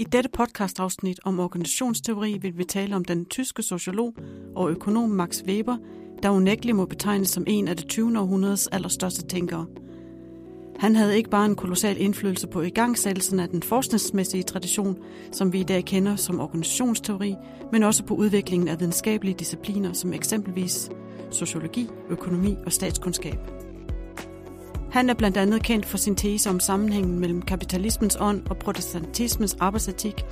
I dette podcastafsnit om organisationsteori vil vi tale om den tyske sociolog og økonom Max Weber, der unægteligt må betegnes som en af det 20. århundredes allerstørste tænkere. Han havde ikke bare en kolossal indflydelse på igangsættelsen af den forskningsmæssige tradition, som vi i dag kender som organisationsteori, men også på udviklingen af videnskabelige discipliner som eksempelvis sociologi, økonomi og statskundskab. Han er blandt andet kendt for sin tese om sammenhængen mellem kapitalismens ånd og protestantismens arbejdsetik,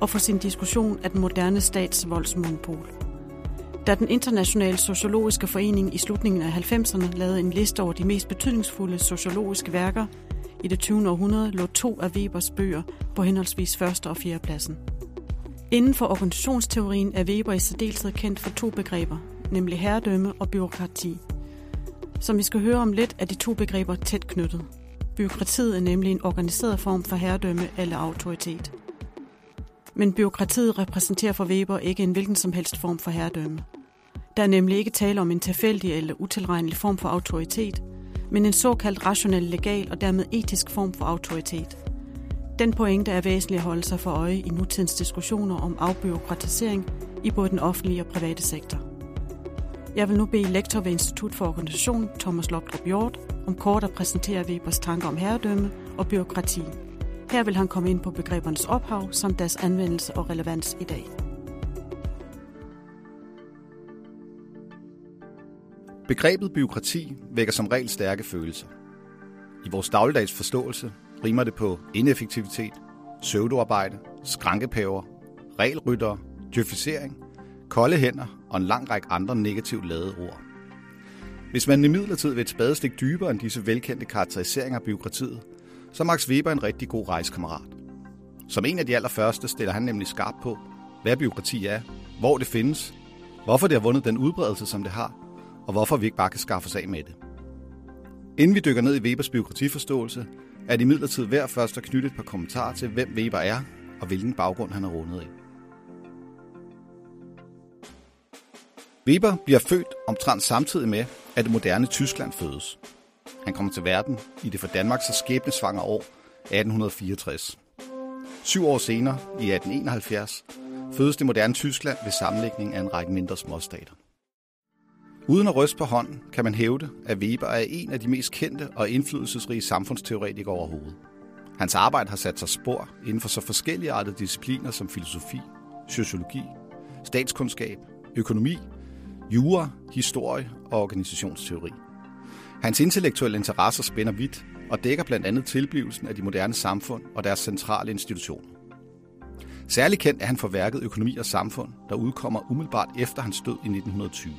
og for sin diskussion af den moderne stats voldsmonopol. Da den internationale sociologiske forening i slutningen af 90'erne lavede en liste over de mest betydningsfulde sociologiske værker i det 20. århundrede, lå to af Webers bøger på henholdsvis første og fjerde pladsen. Inden for organisationsteorien er Weber i særdeleshed kendt for to begreber, nemlig herredømme og byråkrati. Som vi skal høre om lidt, er de to begreber tæt knyttet. Byråkratiet er nemlig en organiseret form for herredømme eller autoritet. Men byråkratiet repræsenterer for Weber ikke en hvilken som helst form for herredømme. Der er nemlig ikke tale om en tilfældig eller utilregnelig form for autoritet, men en såkaldt rationel legal og dermed etisk form for autoritet. Den pointe er væsentlig at holde sig for øje i nutidens diskussioner om afbyråkratisering i både den offentlige og private sektor. Jeg vil nu bede lektor ved Institut for Organisation, Thomas Lopdrup Hjort, om kort at præsentere Webers tanker om herredømme og byråkrati. Her vil han komme ind på begrebernes ophav samt deres anvendelse og relevans i dag. Begrebet byråkrati vækker som regel stærke følelser. I vores dagligdags forståelse rimer det på ineffektivitet, søvdoarbejde, skrankepaver, regelryttere, djøfisering, kolde hænder og en lang række andre negativt ladede ord. Hvis man imidlertid vil et spadestik dybere end disse velkendte karakteriseringer af byråkratiet, så er Max Weber en rigtig god rejskammerat. Som en af de allerførste stiller han nemlig skarp på, hvad byråkrati er, hvor det findes, hvorfor det har vundet den udbredelse, som det har, og hvorfor vi ikke bare kan skaffe os af med det. Inden vi dykker ned i Webers byråkratiforståelse, er det imidlertid værd først at knytte et par kommentarer til, hvem Weber er og hvilken baggrund han er rundet af. Weber bliver født omtrent samtidig med, at det moderne Tyskland fødes. Han kommer til verden i det for Danmark så skæbnesvangre år 1864. Syv år senere, i 1871, fødes det moderne Tyskland ved sammenlægning af en række mindre småstater. Uden at ryste på hånden, kan man hævde, at Weber er en af de mest kendte og indflydelsesrige samfundsteoretikere overhovedet. Hans arbejde har sat sig spor inden for så forskellige artede discipliner som filosofi, sociologi, statskundskab, økonomi, jura, historie og organisationsteori. Hans intellektuelle interesser spænder vidt og dækker blandt andet tilblivelsen af de moderne samfund og deres centrale institutioner. Særligt kendt er han for værket Økonomi og Samfund, der udkommer umiddelbart efter hans død i 1920.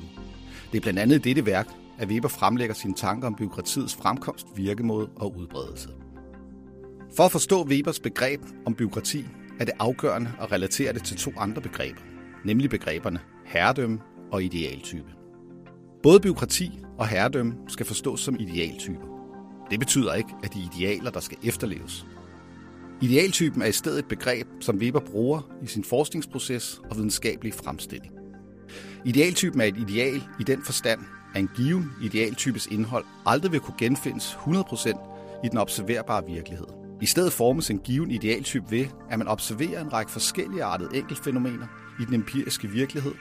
Det er blandt andet i dette værk, at Weber fremlægger sine tanker om byråkratiets fremkomst, virkemåde og udbredelse. For at forstå Webers begreb om byråkrati, er det afgørende at relatere det til to andre begreber, nemlig begreberne herredømme og idealtype. Både byråkrati og herredømme skal forstås som idealtyper. Det betyder ikke, at de idealer, der skal efterleves. Idealtypen er i stedet et begreb, som Weber bruger i sin forskningsproces og videnskabelige fremstilling. Idealtypen er et ideal i den forstand, at en given idealtypes indhold aldrig vil kunne genfindes 100% i den observerbare virkelighed. I stedet formes en given idealtype ved, at man observerer en række forskellige artede enkeltfænomener i den empiriske virkelighed,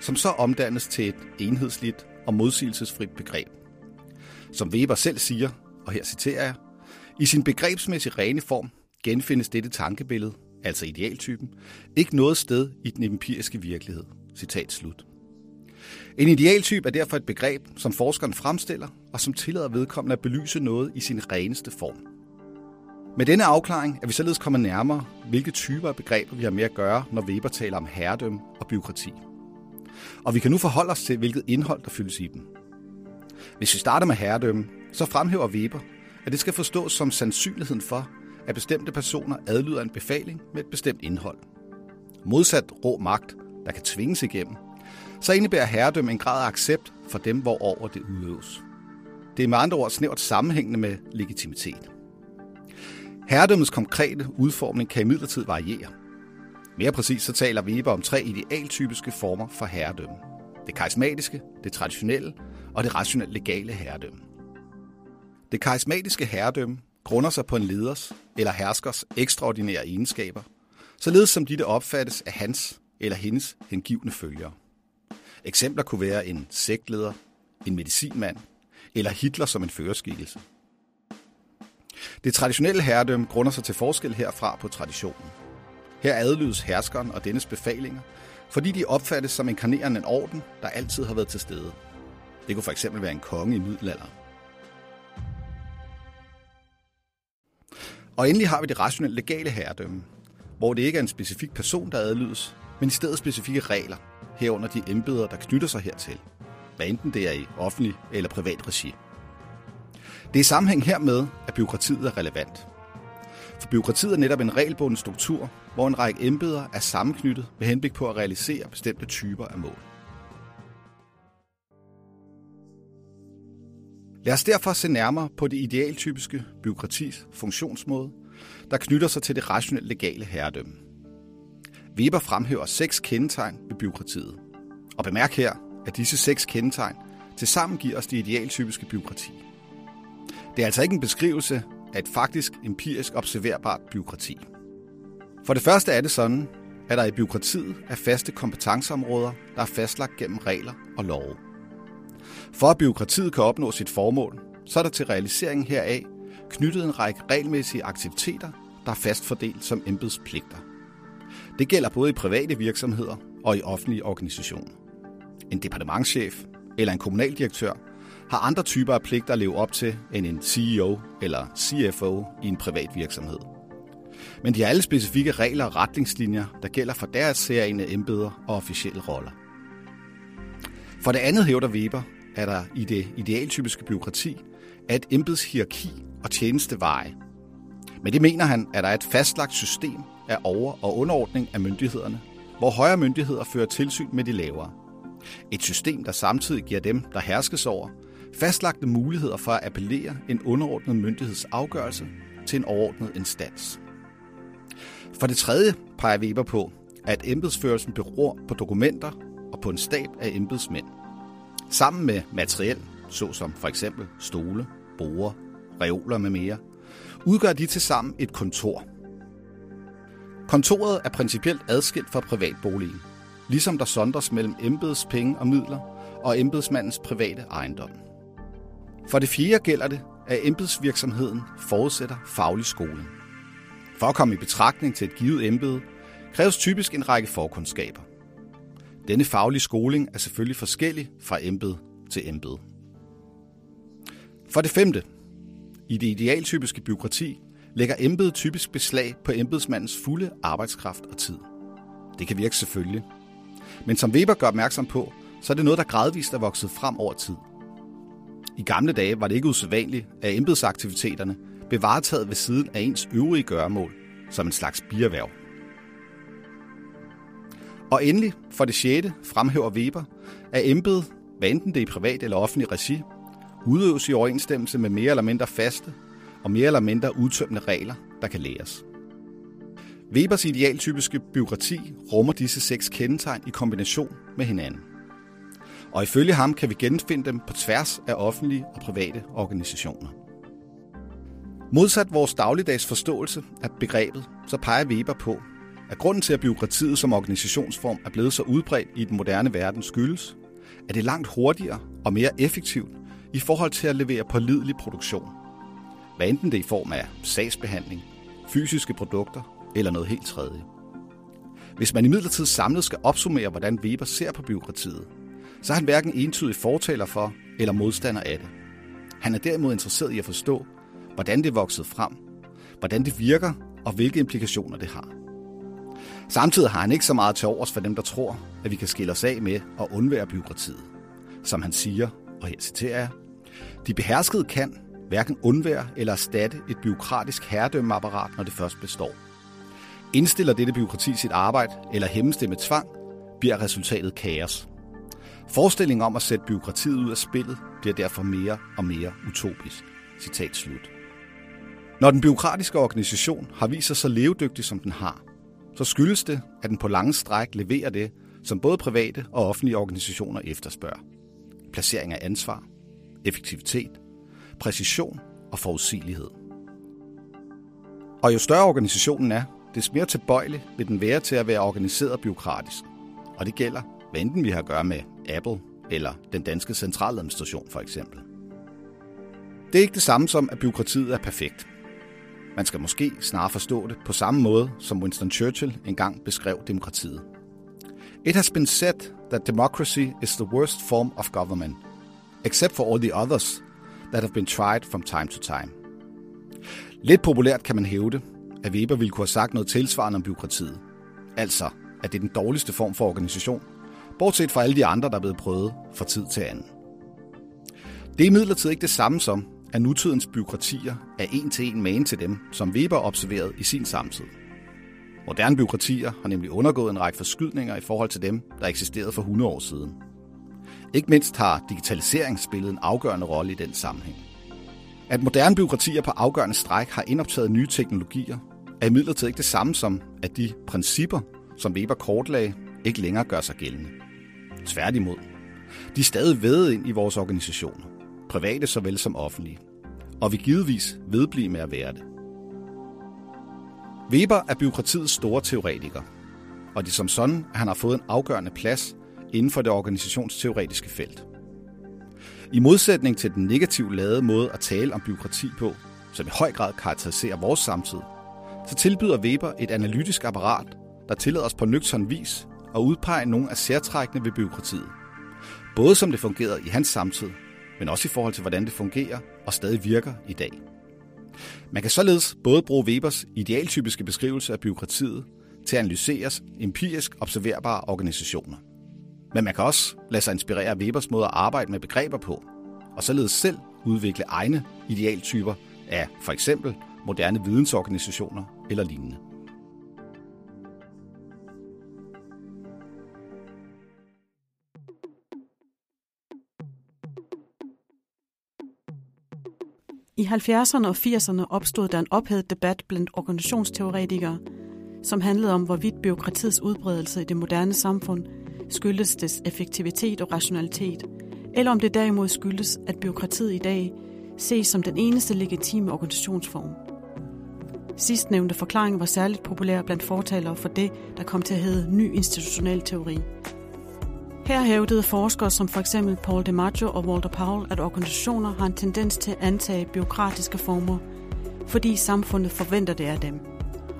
som så omdannes til et enhedsligt og modsigelsesfrit begreb. Som Weber selv siger, og her citerer jeg, i sin begrebsmæssige rene form genfindes dette tankebillede, altså idealtypen, ikke noget sted i den empiriske virkelighed. Citat slut. En idealtyp er derfor et begreb, som forskeren fremstiller, og som tillader vedkommende at belyse noget i sin reneste form. Med denne afklaring er vi således kommet nærmere, hvilke typer af begreber vi har med at gøre, når Weber taler om herredømme og byråkrati. Og vi kan nu forholde os til, hvilket indhold der fyldes i dem. Hvis vi starter med herredømme, så fremhæver Weber, at det skal forstås som sandsynligheden for, at bestemte personer adlyder en befaling med et bestemt indhold. Modsat rå magt, der kan tvinges igennem, så indebærer herredømme en grad af accept for dem, hvor over det udøves. Det er med andre ord snævert sammenhængende med legitimitet. Herredømmets konkrete udformning kan imidlertid variere. Mere præcis så taler Weber om tre idealtypiske former for herredømme. Det karismatiske, det traditionelle og det rationelt legale herredømme. Det karismatiske herredømme grunder sig på en leders eller herskers ekstraordinære egenskaber, således som de det opfattes af hans eller hendes hengivne følgere. Eksempler kunne være en sektleder, en medicinmand eller Hitler som en førerskikkelse. Det traditionelle herredømme grunder sig til forskel herfra på traditionen. Her adlydes herskeren og dennes befalinger, fordi de opfattes som inkarnerende en orden, der altid har været til stede. Det kunne for eksempel være en konge i middelalderen. Og endelig har vi det rationelle legale herredømme, hvor det ikke er en specifik person, der adlydes, men i stedet specifikke regler, herunder de embeder, der knytter sig hertil, hvad enten det er i offentlig eller privat regi. Det er i sammenhæng hermed, at byråkratiet er relevant. For byråkratiet er netop en regelbunden struktur, hvor en række embeder er sammenknyttet med henblik på at realisere bestemte typer af mål. Lad os derfor se nærmere på det idealtypiske byråkratis funktionsmåde, der knytter sig til det rationelle legale herredømme. Weber fremhæver seks kendetegn ved byråkratiet. Og bemærk her, at disse seks kendetegn tilsammen giver os det idealtypiske byråkrati. Det er altså ikke en beskrivelse af et faktisk empirisk observerbart byråkrati. For det første er det sådan, at der i byråkratiet er faste kompetenceområder, der er fastlagt gennem regler og love. For at byråkratiet kan opnå sit formål, så er der til realiseringen heraf knyttet en række regelmæssige aktiviteter, der er fast fordelt som embedspligter. Det gælder både i private virksomheder og i offentlige organisationer. En departementschef eller en kommunaldirektør har andre typer af pligter at leve op til end en CEO eller CFO i en privat virksomhed. Men de har alle specifikke regler og retningslinjer, der gælder for deres særlige embeder og officielle roller. For det andet hævder Weber, at der i det idealtypiske byråkrati er et embedshierarki og tjenesteveje. Men det mener han, at der er et fastlagt system af over- og underordning af myndighederne, hvor højere myndigheder fører tilsyn med de lavere. Et system, der samtidig giver dem, der herskes over, fastlagte muligheder for at appellere en underordnet myndighedsafgørelse til en overordnet instans. For det tredje peger Weber på, at embedsførelsen beror på dokumenter og på en stab af embedsmænd. Sammen med materiel, såsom for eksempel stole, borer, reoler med mere, udgør de til sammen et kontor. Kontoret er principielt adskilt fra privatboligen, ligesom der sondres mellem embedspenge og midler og embedsmandens private ejendom. For det fjerde gælder det, at embedsvirksomheden forudsætter faglig skoling. For at komme i betragtning til et givet embede, kræves typisk en række forkundskaber. Denne faglige skoling er selvfølgelig forskellig fra embede til embede. For det femte. I det idealtypiske byråkrati lægger embedet typisk beslag på embedsmandens fulde arbejdskraft og tid. Det kan virke selvfølgelig. Men som Weber gør opmærksom på, så er det noget, der gradvist er vokset frem over tid. I gamle dage var det ikke usædvanligt, at embedsaktiviteterne blev varetaget ved siden af ens øvrige gøremål, som en slags bierhverv. Og endelig, for det sjette, fremhæver Weber, at embedet, hvad enten det er i privat eller offentlig regi, udøves i overensstemmelse med mere eller mindre faste og mere eller mindre udtømmende regler, der kan læres. Webers idealtypiske byråkrati rummer disse seks kendetegn i kombination med hinanden. Og ifølge ham kan vi genfinde dem på tværs af offentlige og private organisationer. Modsat vores dagligdags forståelse af begrebet, så peger Weber på, at grunden til, at byråkratiet som organisationsform er blevet så udbredt i den moderne verden skyldes, at det er langt hurtigere og mere effektivt i forhold til at levere pålidelig produktion. Hvad enten det er i form af sagsbehandling, fysiske produkter eller noget helt tredje. Hvis man i midlertid samlet skal opsummere, hvordan Weber ser på byråkratiet, så er han hverken entydig fortaler for eller modstander af det. Han er derimod interesseret i at forstå, hvordan det er vokset frem, hvordan det virker og hvilke implikationer det har. Samtidig har han ikke så meget til overs for dem, der tror, at vi kan skille os af med at undvære byråkratiet. Som han siger, og her citerer jeg, de beherskede kan hverken undvære eller erstatte et byråkratisk herredømmeapparat, når det først består. Indstiller dette byråkrati sit arbejde eller hæmmes det med tvang, bliver resultatet kaos. Forestillingen om at sætte byråkratiet ud af spillet bliver derfor mere og mere utopisk. Citat slut. Når den byråkratiske organisation har vist sig så levedygtig, som den har, så skyldes det, at den på lange stræk leverer det, som både private og offentlige organisationer efterspørger. Placering af ansvar, effektivitet, præcision og forudsigelighed. Og jo større organisationen er, des mere tilbøjelig vil den være til at være organiseret byråkratisk. Og det gælder, hvad enten vi har at gøre med Apple eller den danske centraladministration for eksempel. Det er ikke det samme som, at byråkratiet er perfekt. Man skal måske snarere forstå det på samme måde, som Winston Churchill engang beskrev demokratiet. It has been said that democracy is the worst form of government, except for all the others that have been tried from time to time. Lidt populært kan man hævde, at Weber ville kunne have sagt noget tilsvarende om byråkratiet. Altså, at det er den dårligste form for organisation, bortset fra alle de andre, der er blevet prøvet fra tid til anden. Det er imidlertid ikke det samme som, at nutidens byråkratier er en til en magen til dem, som Weber observerede i sin samtid. Moderne byråkratier har nemlig undergået en række forskydninger i forhold til dem, der eksisterede for 100 år siden. Ikke mindst har digitalisering spillet en afgørende rolle i den sammenhæng. At moderne byråkratier på afgørende stræk har indoptaget nye teknologier, er imidlertid ikke det samme som, at de principper, som Weber kortlagde, ikke længere gør sig gældende. Tværtimod. De er stadig ved ind i vores organisationer, private såvel som offentlige, og vi givetvis vedblive med at være det. Weber er byråkratiets store teoretiker, og det er som sådan, at han har fået en afgørende plads inden for det organisationsteoretiske felt. I modsætning til den negativt lavede måde at tale om byråkrati på, som i høj grad karakteriserer vores samtid, så tilbyder Weber et analytisk apparat, der tillader os på nøgtern vis og udpege nogle af særtrækkene ved byråkratiet. Både som det fungerede i hans samtid, men også i forhold til, hvordan det fungerer og stadig virker i dag. Man kan således både bruge Webers idealtypiske beskrivelse af byråkratiet til at analysere empirisk observerbare organisationer. Men man kan også lade sig inspirere af Webers måde at arbejde med begreber på, og således selv udvikle egne idealtyper af for eksempel moderne vidensorganisationer eller lignende. I 70'erne og 80'erne opstod der en ophedet debat blandt organisationsteoretikere, som handlede om, hvorvidt byråkratiets udbredelse i det moderne samfund skyldes dets effektivitet og rationalitet, eller om det derimod skyldes, at byråkratiet i dag ses som den eneste legitime organisationsform. Sidstnævnte forklaring var særligt populær blandt fortalere for det, der kom til at hedde ny institutionel teori – her hævdede forskere som for eksempel Paul DiMaggio og Walter Powell, at organisationer har en tendens til at antage byråkratiske former, fordi samfundet forventer det af dem,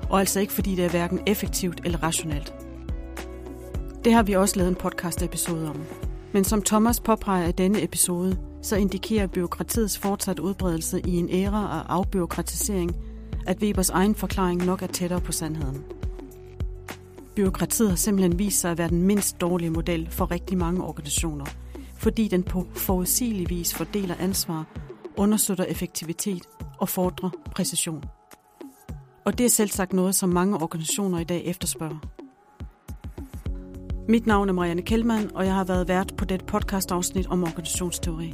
og altså ikke fordi det er hverken effektivt eller rationelt. Det har vi også lavet en podcast-episode om. Men som Thomas påpeger i denne episode, så indikerer byråkratiets fortsat udbredelse i en æra af afbyråkratisering, at Webers egen forklaring nok er tættere på sandheden. Byråkratiet har simpelthen vist sig at være den mindst dårlige model for rigtig mange organisationer, fordi den på forudsigelig vis fordeler ansvar, understøtter effektivitet og fordrer præcision. Og det er selv sagt noget, som mange organisationer i dag efterspørger. Mit navn er Marianne Kelman, og jeg har været vært på dette podcast-afsnit om organisationsteori.